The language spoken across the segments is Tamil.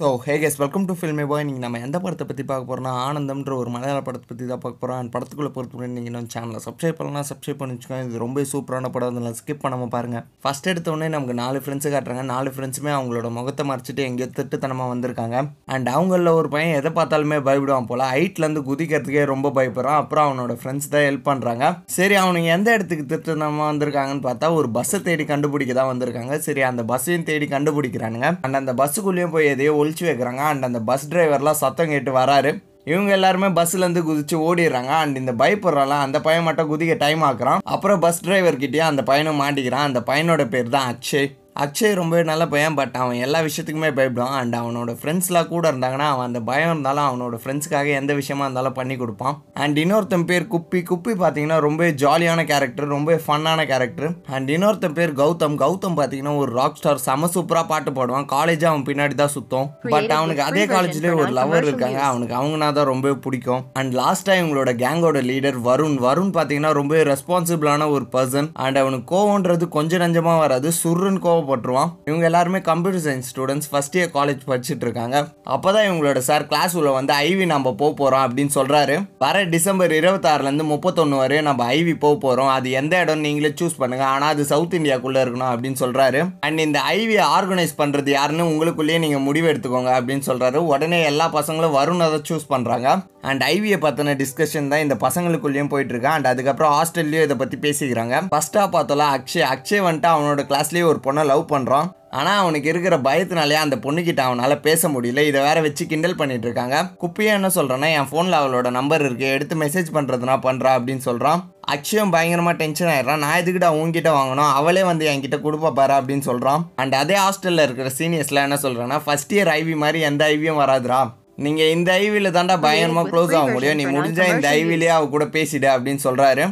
So hey guys welcome to filmy boy நீங்கள் நம்ம எந்த படத்தை பற்றி பார்க்க போகிறோம்னா ஆனந்தம்ன்ற ஒரு மலையாள படத்தை பற்றி தான் பார்க்க போகிறோம் அண்ட் படத்துக்குள்ளே பொறுத்து நீங்கள் நம்ம சேனலை சப்ஸ்கிரைப் பண்ணலாம் சப்ஸ்கிரைப் பண்ணி வச்சுக்கோங்க. இது ரொம்ப சூப்பரான படம். அதெல்லாம் ஸ்கிப் பண்ணாமல் பாருங்கள் ஃபஸ்ட் எடுத்தோடனே நமக்கு நாலு ஃப்ரெண்ட்ஸு காட்டுறாங்க. நாலு ஃப்ரெண்ட்ஸுமே அவங்களோட முகத்தை மறைச்சிட்டு எங்கேயோ திட்டுத்தனமாக வந்திருக்காங்க. அண்ட் அவங்களில் ஒரு பையன் எதை பார்த்தாலுமே பயப்படுவான் போல். ஹைட்லேருந்து குதிக்கிறதுக்கே ரொம்ப பயப்படுறான். அப்புறம் அவனோட ஃப்ரெண்ட்ஸ் தான் ஹெல்ப் பண்ணுறாங்க சரி அவனுங்க எந்த இடத்துக்கு திட்டுத்தனமாக வந்திருக்காங்கன்னு பார்த்தா ஒரு பஸ்ஸை தேடி கண்டுபிடிக்க தான் வந்திருக்காங்க. சரி அந்த பஸ்ஸையும் தேடி கண்டுபிடிக்கிறானுங்க. அண்ட் அந்த பஸ்ஸுக்குள்ளேயும் போய் எதையோ ஒழிச்சு வைக்கிறாங்க. அண்ட் அந்த பஸ் டிரைவர்லாம் சத்தம் கேட்டு வராரு. இவங்க எல்லாருமே பஸ்லேருந்து குதிச்சு ஓடிடுறாங்க. அண்ட் இந்த பயப்படுறாலாம் அந்த பையன் மட்டும் குதிக்க டைம் ஆக்குறான். அப்புறம் பஸ் டிரைவர்கிட்டயே அந்த பையனும் மாட்டிக்கிறான். அந்த பையனோட பேர் தான் அக்ஷய். அக்ஷய் ரொம்பவே நல்ல பையன் பட் அவன் எல்லா விஷயத்துக்குமே பயப்படுவான். அண்ட் அவனோட ஃப்ரெண்ட்ஸ்லாம் கூட இருந்தாங்கன்னா அவன் அந்த பயம் இருந்தாலும் அவனோட ஃப்ரெண்ட்ஸுக்காக எந்த விஷயமா இருந்தாலும் பண்ணி கொடுப்பான். அண்ட் இன்னொருத்தன் பேர் குப்பி. குப்பி பார்த்தீங்கன்னா ரொம்ப ஜாலியான கேரக்டர் ரொம்ப ஃபன்னான கேரக்டர் அண்ட் இன்னொருத்தன் பேர் கௌதம். கௌதம் பார்த்தீங்கன்னா ஒரு ராக் ஸ்டார் செம சூப்பராக பாட்டு பாடுவான். காலேஜ் அவன் பின்னாடி தான் சுத்தம். பட் அவனுக்கு அதே காலேஜ்லேயே ஒரு லவர் இருக்காங்க. அவனுக்கு அவங்கனா தான் ரொம்ப பிடிக்கும். அண்ட் லாஸ்ட்டாக இவங்களோட கேங்கோட லீடர் வருண் வருண் பார்த்தீங்கன்னா ரொம்ப ரெஸ்பான்சிபிளான ஒரு பர்சன் அண்ட் அவனுக்கு கோவம்ன்றது கொஞ்சம் நஞ்சமாக வராது. சுருன்னு போட்டுருவான். இவங்க எல்லாருமே computer science students first year college படிச்சுட்டு இருக்காங்க. அப்போ தான் இவங்களோட சார் கிளாஸ் உள்ள வந்து ஐவி நம்ம போக போகிறோம் அப்படின்னு சொல்கிறாரு வர டிசம்பர் இருபத்தாறுல இருந்து முப்பத்தொன்னு வரையும் நம்ம ஐவி போக போகிறோம் அது எந்த இடம் நீங்களே சூஸ் பண்ணுங்க. ஆனால் அது சவுத் இந்தியாக்குள்ளே இருக்கணும் அப்படின்னு சொல்கிறாரு அண்ட் இந்த ஐவி ஆர்கனைஸ் பண்ணுறது யாருன்னு உங்களுக்குள்ளேயே நீங்கள் முடிவு எடுத்துக்கோங்க அப்படின்னு சொல்கிறாரு உடனே எல்லா பசங்களும் வருணை தான் சூஸ் பண்ணுறாங்க அண்ட் ஐவியை பற்றின டிஸ்கஷன் தான் இந்த பசங்களுக்குள்ளேயும் போயிட்டு அண்ட் அதுக்கப்புறம் ஹாஸ்டல்லையும் இதை பற்றி பேசிக்கிறாங்க. ஃபஸ்ட்டாக பார்த்தோம்ல அக்ஷய். அக்ஷய் வந்துட்டு அவனோட கிளாஸ்லேயே ஒரு பொண்ணை லவ் பண்றான் ஆனால் அவனுக்கு இருக்கிற பயத்தினாலே அந்த பொண்ணுக்கிட்ட அவனால் பேச முடியல. இதை வேற வச்சு கிண்டல் பண்ணிட்டு இருக்காங்க. குப்பியா என்ன சொல்கிறான்னா என் ஃபோனில் அவளோட நம்பர் இருக்கு. எடுத்து மெசேஜ் பண்ணுறதுனா பண்ணுறா அப்படின்னு சொல்கிறான் அக்ஷயம் பயங்கரமாக டென்ஷன் ஆயிடுறான். நான் எதுக்கிட்ட உங்ககிட்ட வாங்கணும்? அவளே வந்து என்கிட்ட கொடுப்பா பாரு அப்படின்னு சொல்கிறான் அண்ட் அதே ஹாஸ்டலில் இருக்கிற சீனியர்ஸ்லாம் என்ன சொல்கிறான்னா ஃபர்ஸ்ட் இயர் ஐவி மாதிரி எந்த ஐவியும் வராதுடா. நீங்க இந்த ஐவில தாண்டா பயங்கரமா க்ளோஸ் ஆக முடியும். நீ முடிஞ்சா இந்த ஐவிலேயே அவ கூட பேசிடு அப்படின்னு சொல்றாரு.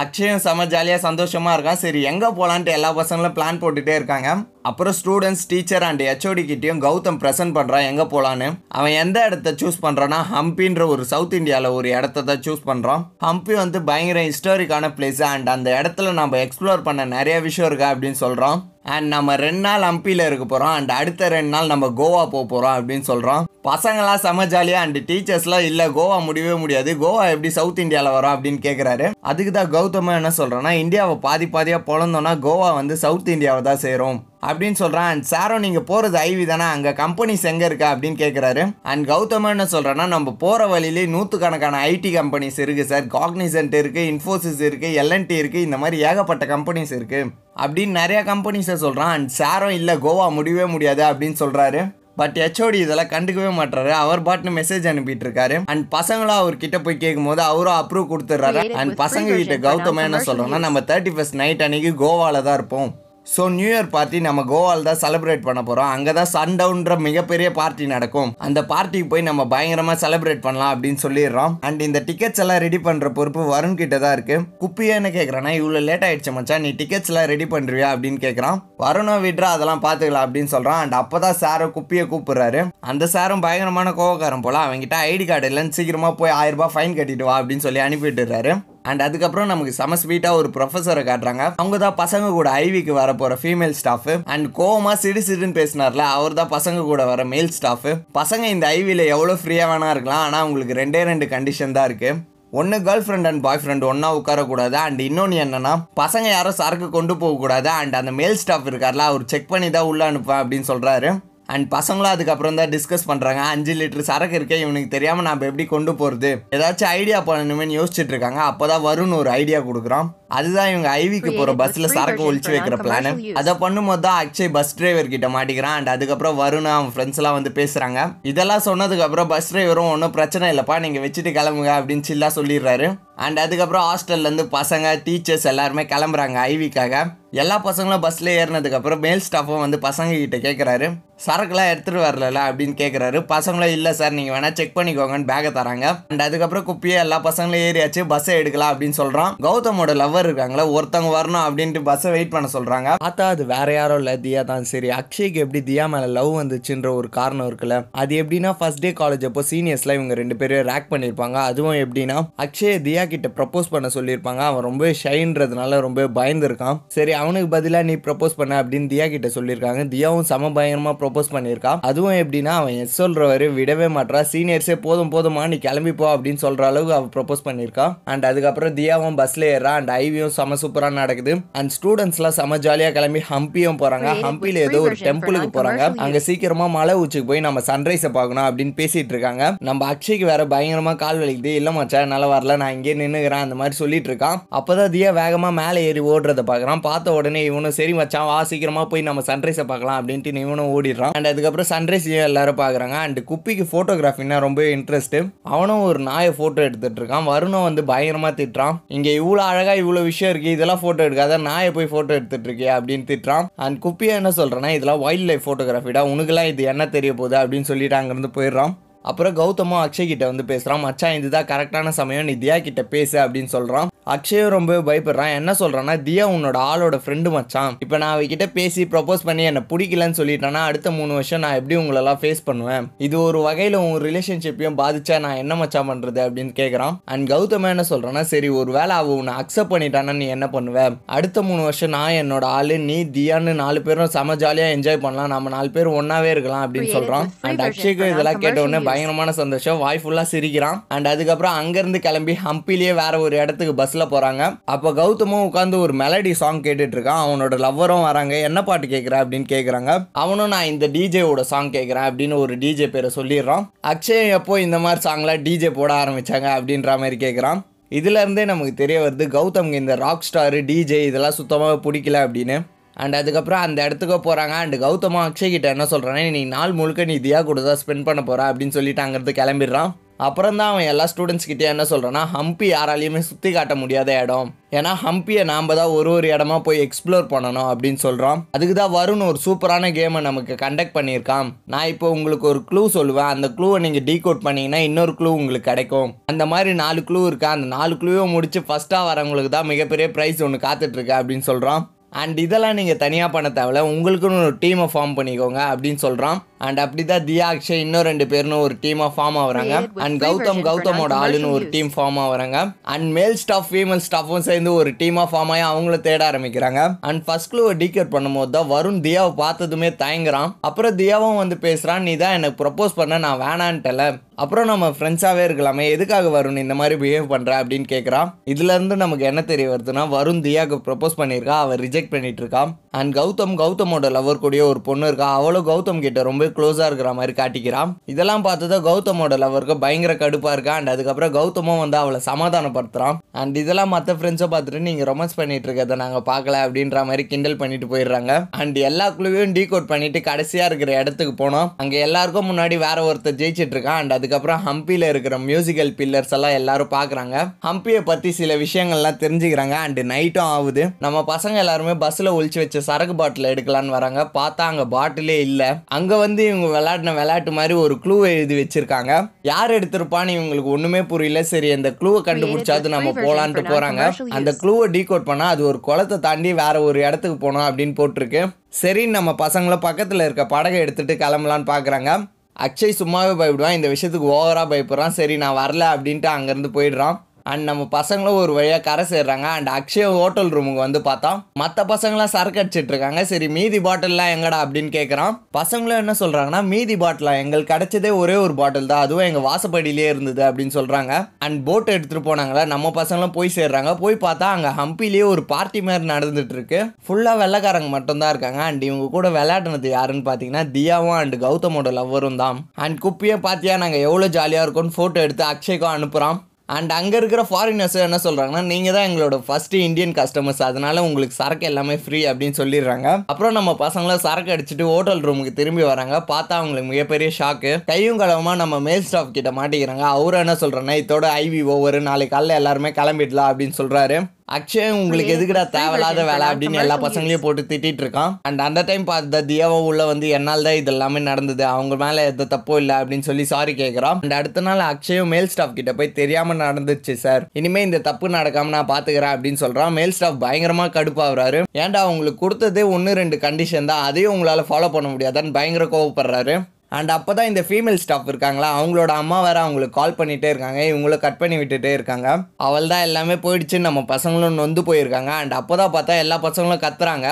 அக்ஷயம் செம ஜாலியாக சந்தோஷமாக இருக்கான். சரி எங்கே போகலான்ட்டு எல்லா பசங்களும் பிளான் போட்டுகிட்டே இருக்காங்க. அப்புறம் ஸ்டூடெண்ட்ஸ் டீச்சர் அண்ட் ஹெச்ஓடி கிட்டேயும் கௌதம் ப்ரெசென்ட் பண்ணுறான் எங்கே போகலான்னு அவன் எந்த இடத்த சூஸ் பண்ணுறான்னா ஹம்பின்ற ஒரு சவுத் இந்தியாவில் ஒரு இடத்த தான் சூஸ் பண்ணுறான் ஹம்பி வந்து பயங்கர ஹிஸ்டாரிக்கான பிளேஸ் அண்ட் அந்த இடத்துல நம்ம எக்ஸ்ப்ளோர் பண்ண நிறைய விஷயம் இருக்கா அப்படின்னு சொல்கிறோம் அண்ட் நம்ம ரெண்டு நாள் ஹம்பியில் இருக்க போகிறோம் அண்ட் அடுத்த ரெண்டு நாள் நம்ம கோவா போக போகிறோம் அப்படின்னு சொல்கிறோம் பசங்களாம் செம ஜாலியாக அண்ட் டீச்சர்ஸ்லாம் இல்லை கோவா முடியவே முடியாது. கோவா எப்படி சவுத் இந்தியாவில் வரும் அப்படின்னு கேட்குறாரு அதுக்கு தான் கௌதமாக என்ன சொல்கிறேன்னா இந்தியாவை பாதி பாதியாக பிறந்தோன்னா கோவா வந்து சவுத் இந்தியாவை தான் சேரும். அப்படின்னு சொல்கிறான் அண்ட் சாரும் நீங்கள் போகிறது ஐவி தானே? அங்கே கம்பெனிஸ் எங்கே இருக்கா அப்படின்னு கேட்குறாரு அண்ட் கௌதம் என்ன சொல்கிறேன்னா நம்ம போகிற வழியிலே நூற்றுக்கணக்கான ஐடி கம்பெனிஸ் இருக்குது சார். காக்னிசன்ட் இருக்குது இன்ஃபோசிஸ் இருக்குது எல்என்டி இருக்குது இந்த மாதிரி ஏகப்பட்ட கம்பெனிஸ் இருக்குது அப்படின்னு நிறைய கம்பெனிஸை சொல்கிறான் அண்ட் சாரும் இல்லை கோவா முடியவே முடியாது அப்படின்னு சொல்கிறாரு பட் ஹெச்ஓடி இதெல்லாம் கண்டுக்கவே மாட்டாரு அவர் பாட்டுன்னு மெசேஜ் அனுப்பிட்டு இருக்காரு அண்ட் பசங்களும் அவர்கிட்ட போய் கேட்கும்போது அவரும் அப்ரூவ் கொடுத்துட்றாரு. அண்ட் பசங்க கிட்ட கௌதம் என்ன சொல்றோம்னா நம்ம தேர்ட்டி ஃபர்ஸ்ட் நைட் அன்னைக்கு கோவால தான் இருப்போம். ஸோ நியூ இயர் பார்ட்டி நம்ம கோவால் தான் செலிப்ரேட் பண்ண போகிறோம் அங்கே தான் சன் டவுன்ற மிகப்பெரிய பார்ட்டி நடக்கும். அந்த பார்ட்டிக்கு போய் நம்ம பயங்கரமாக செலிப்ரேட் பண்ணலாம் அப்படின்னு சொல்லிடுறோம். அண்ட் இந்த டிக்கெட்ஸ் எல்லாம் ரெடி பண்ணுற பொறுப்பு வருண் கிட்ட தான் இருக்கு. குப்பியா என்ன இவ்வளோ லேட் ஆயிடுச்சு மச்சான் நீ டிக்கெட்ஸ் எல்லாம் ரெடி பண்ணுறியா அப்படின்னு கேட்குறான் வருணோ விட்ரா அதெல்லாம் பார்த்துக்கலாம் அப்படின்னு சொல்கிறான் அண்ட் அப்போ தான் சாரை குப்பியை கூப்பிட்றாரு. அந்த சாரும் பயங்கரமான கோவக்காரன் போல அவங்ககிட்ட ஐடி கார்டு இல்லைன்னு சீக்கிரமாக போய் ஆயிரம் ரூபாய் ஃபைன் கட்டிட்டு வா அப்படின்னு சொல்லி அனுப்பிட்டுறாரு அண்ட் அதுக்கப்புறம் நமக்கு செம ஸ்வீட்டாக ஒரு ப்ரொஃபஸரை காட்டுறாங்க. அவங்க தான் பசங்க கூட ஐவிக்கு வர போகிற ஃபீமேல் ஸ்டாஃப் அண்ட் கோவமாக சிடு சிடுன்னு பேசினார்ல அவர் தான் பசங்க கூட வர மேல் ஸ்டாஃப் பசங்க இந்த ஐவியில் எவ்வளோ ஃப்ரீயாக வேணா இருக்கலாம் ஆனால் அவங்களுக்கு ரெண்டே ரெண்டு கண்டிஷன் தான் இருக்குது ஒன்று girlfriend and boyfriend ஒன்றா உட்காரக்கூடாது. அண்ட் இன்னொன்று என்னன்னா பசங்க யாரும் சரக்கு கொண்டு போகக்கூடாது. அண்ட் அந்த மேல் ஸ்டாஃப் இருக்கார்ல அவர் செக் பண்ணி தான் உள்ளே அனுப்பேன் அப்படின்னு சொல்கிறாரு அண்ட் பசங்களும் அதுக்கப்புறம் தான் டிஸ்கஸ் பண்ணுறாங்க அஞ்சு லிட்டர் சரக்கு இருக்கே இவனுக்கு தெரியாமல் நம்ம எப்படி கொண்டு போகிறது ஏதாச்சும் ஐடியா பண்ணணுமேனு யோசிச்சுட்டு இருக்காங்க. அப்போ தான் வரும்னு ஒரு ஐடியா கொடுக்குறோம் அதுதான் இவங்க ஐவிக்கு போகிற பஸ்ஸில் சரக்கு ஒழிச்சு வைக்கிற பிளான் அதை பண்ணும்போது தான் அக்ஷய் பஸ் டிரைவர் கிட்ட மாட்டிக்கிறான். அண்ட் அதுக்கப்புறம் வருண் அவன் ஃப்ரெண்ட்ஸ் எல்லாம் வந்து பேசுகிறாங்க இதெல்லாம் சொன்னதுக்கப்புறம் பஸ் டிரைவரும் ஒன்றும் பிரச்சனை இல்லைப்பா நீங்கள் வச்சுட்டு கிளம்புங்க அப்படின்னு சில்லா சொல்லிடுறாரு. அண்ட் அதுக்கப்புறம் ஹாஸ்டல்லேருந்து பசங்க டீச்சர்ஸ் எல்லாருமே கிளம்புறாங்க ஐவிக்காக எல்லா பசங்களும் பஸ்ல ஏறினதுக்கப்புறம் மேல் ஸ்டாஃபும் வந்து பசங்க கிட்ட கேட்குறாரு சரக்குலாம் எடுத்துகிட்டு வரல அப்படின்னு கேட்குறாரு பசங்களும் இல்லை சார் நீங்கள் வேணால் செக் பண்ணிக்கோங்கன்னு பேக்கை தராங்க. அண்ட் அதுக்கப்புறம் குப்பியை எல்லா பசங்களும் ஏறியாச்சு. பஸ்ஸை எடுக்கலாம் அப்படின்னு சொல்கிறான் கௌதமோட லவ்வர் லவ்வர் இருக்காங்களா ஒருத்தவங்க வரணும் அப்படின்ட்டு பஸ்ஸை வெயிட் பண்ண சொல்கிறாங்க பார்த்தா அது வேற யாரும் இல்லை தியா தான். சரி அக்ஷய்க்கு எப்படி தியா மேலே லவ் வந்துச்சுன்ற ஒரு காரணம் இருக்குல்ல அது எப்படின்னா ஃபர்ஸ்ட் டே காலேஜ் அப்போ சீனியர்ஸ்லாம் இவங்க ரெண்டு பேரும் ரேக் பண்ணியிருப்பாங்க. அதுவும் எப்படின்னா அக்ஷய் தியா கிட்ட ப்ரப்போஸ் பண்ண சொல்லியிருப்பாங்க. அவன் ரொம்ப ஷைன்றதுனால ரொம்ப பயந்துருக்கான். சரி அவனுக்கு பதிலாக நீ ப்ரப்போஸ் பண்ண அப்படின்னு தியா கிட்ட சொல்லியிருக்காங்க. தியாவும் சம பயங்கரமாக ப்ரப்போஸ் பண்ணியிருக்கான் அதுவும் எப்படின்னா அவன் எஸ் சொல்கிறவரு விடவே மாட்றா. சீனியர்ஸே போதும் போதுமா நீ கிளம்பி போ அப்படின்னு சொல்கிற அளவுக்கு அவன் ப்ரப்போஸ் பண்ணியிருக்கான் அண்ட் அதுக்கப்புறம் தியாவும் பஸ்ல ஏறா அண்ட் ஐவியும் செம சூப்பராக நடக்குது. அண்ட் ஸ்டூடெண்ட்ஸ்லாம் செம ஜாலியாக கிளம்பி ஹம்பியும் போகிறாங்க with ஹம்பியில் ஏதோ ஒரு டெம்பிளுக்கு போகிறாங்க non-commercial அங்கே சீக்கிரமா மலை உச்சிக்கு போய் நம்ம சன்ரைஸை பார்க்கணும் அப்படின்னு பேசிட்டு இருக்காங்க. நம்ம அக்ஷய்க்கு வேற பயங்கரமா கால் வலிக்குது. இல்ல மச்சான் என்னால வரல. நான் இங்கே நின்னுக்கிறேன். அந்த மாதிரி சொல்லிட்டு இருக்கான் அப்பதான் தியா வேகமா மேலே ஏறி ஓடுறத பார்க்கறான். பார்த்த உடனே இவனும் சரி மச்சான் வா சீக்கிரமா போய் நம்ம சன்ரைஸை பார்க்கலாம். அப்படின்ட்டு இவனும் ஓடிடுறான். அண்ட் அதுக்கப்புறம் சன்ரைஸையும் எல்லாரும் பார்க்கறாங்க. அண்ட் குப்பிக்கு ஃபோட்டோகிராஃபின்னா ரொம்ப இன்ட்ரெஸ்ட் அவனும் ஒரு நாயை ஃபோட்டோ எடுத்துட்டு இருக்கான். வருணும் வந்து பயங்கரமாக திட்டுறான். இங்கே இவ்வளோ அழகாக இவ்வளோ விஷயம் இருக்குது இதெல்லாம் ஃபோட்டோ எடுக்காத நாயை போய் ஃபோட்டோ எடுத்துட்டு இருக்கியா அப்படின்னு திட்டுறான். அண்ட் குப்பியை என்ன சொல்றேன்னா இதெல்லாம் வைல்ட் லைஃப் ஃபோட்டோகிராஃபிடா உனக்குலாம் இது என்ன தெரிய போகுது அப்படின்னு சொல்லிட்டு அங்கேருந்து போயிடுறான். அப்புறம் கௌதமும் அக்ஷய் கிட்ட வந்து பேசுறான். மச்சான் இதுதான் கரெக்டான சமயம். நீ தியா கிட்ட பேசு அப்படின்னு சொல்றான். அக்ஷயும் ரொம்ப பயப்படுறான். என்ன சொல்றான்னா தியா உன்னோட ஆளோட ஃப்ரெண்டு மச்சான். இப்போ நான் அவகிட்ட பேசி ப்ரப்போஸ் பண்ணி என்னை பிடிக்கலன்னு சொல்லிட்டேன்னா அடுத்த மூணு வருஷம் நான் எப்படி உங்களெல்லாம் ஃபேஸ் பண்ணுவேன்? இது ஒரு வகையில் உன் ரிலேஷன்ஷிப்பையும் பாதிச்சா நான் என்ன மச்சான் பண்றது? அப்படின்னு கேட்குறான் அண்ட் கௌதம் என்ன சொல்றான்னா சரி ஒரு வேளை அவ உன்னை அக்செப்ட் பண்ணிட்டானா நீ என்ன பண்ணுவ? அடுத்த மூணு வருஷம் நான் என்னோட ஆளு நீ தியான்னு நாலு பேரும் செம ஜாலியாக என்ஜாய் பண்ணலாம். நம்ம நாலு பேர் ஒன்னாவே இருக்கலாம் அப்படின்னு free அண்ட் version. அக்ஷய்க்கு for இதெல்லாம் கேட்ட உடனே. பயங்கரமான சந்தோஷம். வாய் ஃபுல்லாக சிரிக்கிறான். அண்ட் அதுக்கப்புறம் அங்கேருந்து கிளம்பி ஹம்பிலேயே வேற ஒரு இடத்துக்கு பஸ்ஸில் போகிறாங்க அப்போ கௌதமும் உட்காந்து ஒரு மெலடி சாங் கேட்டுட்டு இருக்கான். அவனோட லவ்வரும் வராங்க. என்ன பாட்டு கேட்குற அப்படின்னு கேட்குறாங்க அவனும் நான் இந்த டிஜேவோட சாங் கேட்குறேன் அப்படின்னு ஒரு டிஜே பேரை சொல்லிடுறான். அக்ஷய் எப்போ இந்த மாதிரி சாங்லாம் டிஜே போட ஆரம்பிச்சாங்க? அப்படின்ற மாதிரி கேட்குறான் இதுல இருந்தே நமக்கு தெரிய வருது கௌதம்க்கு இந்த ராக் ஸ்டாரு டிஜே இதெல்லாம் சுத்தமாக பிடிக்கல அப்படின்னு. அண்ட் அதுக்கப்புறம் அந்த இடத்துக்கு போகிறாங்க அண்ட் கௌதமா அக்ஷய் கிட்ட என்ன சொல்கிறானே நீ நாள் முழுக்க நீ தியா கூட தான் ஸ்பெண்ட் பண்ண போகிற அப்படின்னு சொல்லிட்டு அங்கேருந்து கிளம்பிடுறான். அப்புறம் தான் அவன் எல்லா ஸ்டூடெண்ட்ஸ்கிட்டே என்ன சொல்கிறான்னா ஹம்பி யாராலையுமே சுற்றி காட்ட முடியாத இடம். ஏன்னா ஹம்பியை நாம் தான் ஒரு ஒரு இடமா போய் எக்ஸ்ப்ளோர் பண்ணணும் அப்படின்னு சொல்கிறான் அதுக்கு தான் வருண் ஒரு சூப்பரான கேமை நமக்கு கண்டக்ட் பண்ணியிருக்கான். நான் இப்போ உங்களுக்கு ஒரு க்ளூ சொல்லுவேன். அந்த க்ளூவை நீங்கள் டீகோட் பண்ணீங்கன்னா இன்னொரு க்ளூ உங்களுக்கு கிடைக்கும். அந்த மாதிரி நாலு க்ளூ இருக்கா? அந்த நாலு க்ளூவை முடிச்சு ஃபஸ்ட்டாக வரவங்களுக்கு தான் மிகப்பெரிய ப்ரைஸ் ஒன்று காத்துட்ருக்கு அப்படின்னு சொல்கிறான் அண்ட் இதெல்லாம் நீங்கள் தனியாக பண்ண தேவையில்ல. உங்களுக்குன்னு ஒரு டீமை ஃபார்ம் பண்ணிக்கோங்க அப்படின்னு சொல்கிறான் அண்ட் அப்படி தான் தியா அக்ஷய் இன்னும் ரெண்டு பேர்னு ஒரு டீமாக ஃபார்ம் ஆகுறாங்க. அண்ட் கௌதம் கௌதமோட ஆளுன்னு ஒரு. டீம் ஃபார்ம் ஆகுறாங்க. அண்ட் மேல் ஸ்டாஃப் ஃபீமேல் ஸ்டாஃபும் சேர்ந்து ஒரு டீமாக ஃபார்ம் ஆகி அவங்கள தேட ஆரம்பிக்கிறாங்க. அண்ட் ஃபர்ஸ்ட் க்ளூவை டீகேட் பண்ணும்போது தான் வருண் தியாவை பார்த்ததுமே தயங்குறான். அப்புறம் தியாவும் வந்து பேசுகிறான் நீ தான் எனக்கு ப்ரப்போஸ் பண்ண நான் வேணான்ட்டல. அப்புறம் நம்ம ஃப்ரெண்ட்ஸாகவே இருக்கலாமே எதுக்காக வருண் இந்த மாதிரி பிஹேவ் பண்ணுற அப்படின்னு கேட்குறான் இதுலேருந்து நமக்கு என்ன தெரிய வருதுன்னா வருண் தியாவுக்கு ப்ரப்போஸ் பண்ணியிருக்கா அவள் ரிஜெக்ட் பண்ணிட்டு இருக்கான் அண்ட் கௌதம் கௌதமோட லவர் கூடயே ஒரு பொண்ணு இருக்கா அவளும் கௌதம் கிட்ட ரொம்ப க்ளோஸாக இருக்கிற மாதிரி காட்டிக்கிறான். இதெல்லாம் பார்த்ததா கௌதமோட லவருக்கு பயங்கர கடுப்பாக இருக்கா? அண்ட் அதுக்கப்புறம் கௌதமும் வந்து அவளை சமாதானப்படுத்துறான். அண்ட் இதெல்லாம் மற்ற ஃப்ரெண்ட்ஸை பார்த்துட்டு நீங்கள் ரொமான்ஸ் பண்ணிட்டு இருக்கிறத நாங்கள் பார்க்கல அப்படின்ற மாதிரி கிண்டல் பண்ணிட்டு போயிடுறாங்க. அண்ட் எல்லா குழுவையும் டீகோட் பண்ணிட்டு கடைசியாக இருக்கிற இடத்துக்கு போனோம். அங்கே எல்லாருக்கும் முன்னாடி வேற ஒருத்தர் ஜெயிச்சிட்டு இருக்கான். அண்ட் அதுக்கப்புறம் ஹம்பியில் இருக்கிற மியூசிக்கல் பில்லர்ஸ் எல்லாம் எல்லாரும் பார்க்குறாங்க. ஹம்பியை பற்றி சில விஷயங்கள்லாம் தெரிஞ்சுக்கிறாங்க. அண்ட் நைட்டும் ஆகுது. நம்ம பசங்க எல்லாருமே பஸ்ஸில் ஒழிச்சு வச்ச சரக்கு பாட்டில் எடுக்கலான்னு வராங்க. பார்த்தா அங்கே பாட்டிலே இல்லை. அங்கே வந்து இவங்க விளையாடின விளையாட்டு மாதிரி ஒரு க்ளூவை எழுதி வச்சிருக்காங்க. யார் எடுத்திருப்பான்னு இவங்களுக்கு ஒன்றுமே புரியல. சரி அந்த க்ளூவை கண்டுபிடிச்சாது நம்ம போகிறாங்க non-commercial அந்த. க்ளூவை டீகோட் பண்ணால் அது ஒரு குளத்தை தாண்டி வேற ஒரு இடத்துக்கு போனோம் அப்படின்னு போட்டிருக்கு. சரி நம்ம பசங்கள பக்கத்தில் இருக்க படகை எடுத்துட்டு கிளம்பலான்னு பார்க்குறாங்க அக்ஷய் சும்மாவே பயப்படுவான். இந்த விஷயத்துக்கு ஓவராக பயப்படுறான். சரி நான் வரல அப்படின்ட்டு அங்கேருந்து போயிடுறான். அண்ட் நம்ம பசங்களும் ஒரு வழியாக கரை சேர்றாங்க. அண்ட் அக்ஷய் ஹோட்டல் ரூமுக்கு வந்து பார்த்தா மற்ற பசங்களாம் சரக்கு அடிச்சிட்டு இருக்காங்க. சரி மீதி பாட்டில்லாம் எங்கடா அப்படின்னு கேட்குறான் பசங்களும் என்ன சொல்கிறாங்கன்னா மீதி பாட்டிலாம் எங்களுக்கு கிடைச்சதே ஒரே ஒரு பாட்டில் தான். அதுவும் எங்கள் வாசப்படியிலே இருந்தது அப்படின்னு சொல்கிறாங்க அண்ட் போட் எடுத்துகிட்டு போனாங்களே நம்ம பசங்களும் போய் சேர்றாங்க. போய் பார்த்தா அங்கே ஹம்பிலேயே ஒரு பார்ட்டி மாதிரி நடந்துட்டு இருக்கு. ஃபுல்லாக வெள்ளைக்காரங்க மட்டும்தான் இருக்காங்க. அண்ட் இவங்க கூட விளையாடுனது யாருன்னு பார்த்தீங்கன்னா தியாவும் அண்ட் கௌதமோட லவ்வரும் தான். அண்ட் குப்பியை பார்த்தியா நாங்கள் எவ்வளோ ஜாலியாக இருக்கோம்னு ஃபோட்டோ எடுத்து அக்ஷய்க்கும் அனுப்புகிறோம் அண்ட் அங்கே இருக்கிற ஃபாரினர்ஸ் என்ன சொல்கிறாங்கன்னா நீங்கள் தான் எங்களோட ஃபஸ்ட்டு இந்தியன் கஸ்டமர்ஸ் அதனால உங்களுக்கு சரக்கு எல்லாமே ஃப்ரீ அப்படின்னு சொல்லிடுறாங்க. அப்புறம் நம்ம பசங்களை சரக்கு அடிச்சுட்டு ஹோட்டல் ரூமுக்கு திரும்பி வராங்க. பார்த்தா அவங்களுக்கு மிகப்பெரிய ஷாக்கு கையும் களவுமா நம்ம மேல் ஸ்டாஃப் கிட்ட மாட்டிக்கிறாங்க. அவரும் என்ன சொல்கிறேன்னா இதோட ஐவி ஓவர் நாளைக்கு காலைல எல்லாருமே கிளம்பிடலாம் அப்படின்னு சொல்கிறாரு அக்ஷய் உங்களுக்கு எதுக்குடா தேவையில்லாத வேலை அப்படின்னு எல்லா பசங்களையும் போட்டு திட்டிட்டு இருக்கான். அண்ட் அந்த டைம் பார்த்த தியாவும் உள்ள வந்து என்னால் தான் இது எல்லாமே நடந்தது. அவங்க மேல எந்த தப்பும் இல்லை அப்படின்னு சொல்லி சாரி கேட்குறான் அண்ட் அடுத்த நாள் அக்ஷயும் மேல் ஸ்டாஃப் கிட்ட போய் தெரியாம நடந்துச்சு சார் இனிமே இந்த தப்பு நடக்காம நான் பாத்துக்கிறேன் அப்படின்னு சொல்றான். மேல் ஸ்டாஃப் பயங்கரமா கடுப்பாகிறாரு. ஏன்டா உங்களுக்கு கொடுத்ததே ஒன்று ரெண்டு கண்டிஷன் தான். அதையும் உங்களால ஃபாலோ பண்ண முடியாதான்னு பயங்கர கோவப்படுறாரு. அண்ட் அப்போ தான் இந்த ஃபீமேல் ஸ்டாஃப் இருக்காங்களா? அவங்களோட அம்மா வேறு அவங்களுக்கு கால் பண்ணிகிட்டே இருக்காங்க. இவங்களும் கட் பண்ணி விட்டுட்டே இருக்காங்க. அவள் தான் எல்லாமே போயிடுச்சுன்னு நம்ம பசங்களும் நொந்து போயிருக்காங்க. அண்ட் அப்போ தான் பார்த்தா எல்லா பசங்களும் கத்துறாங்க.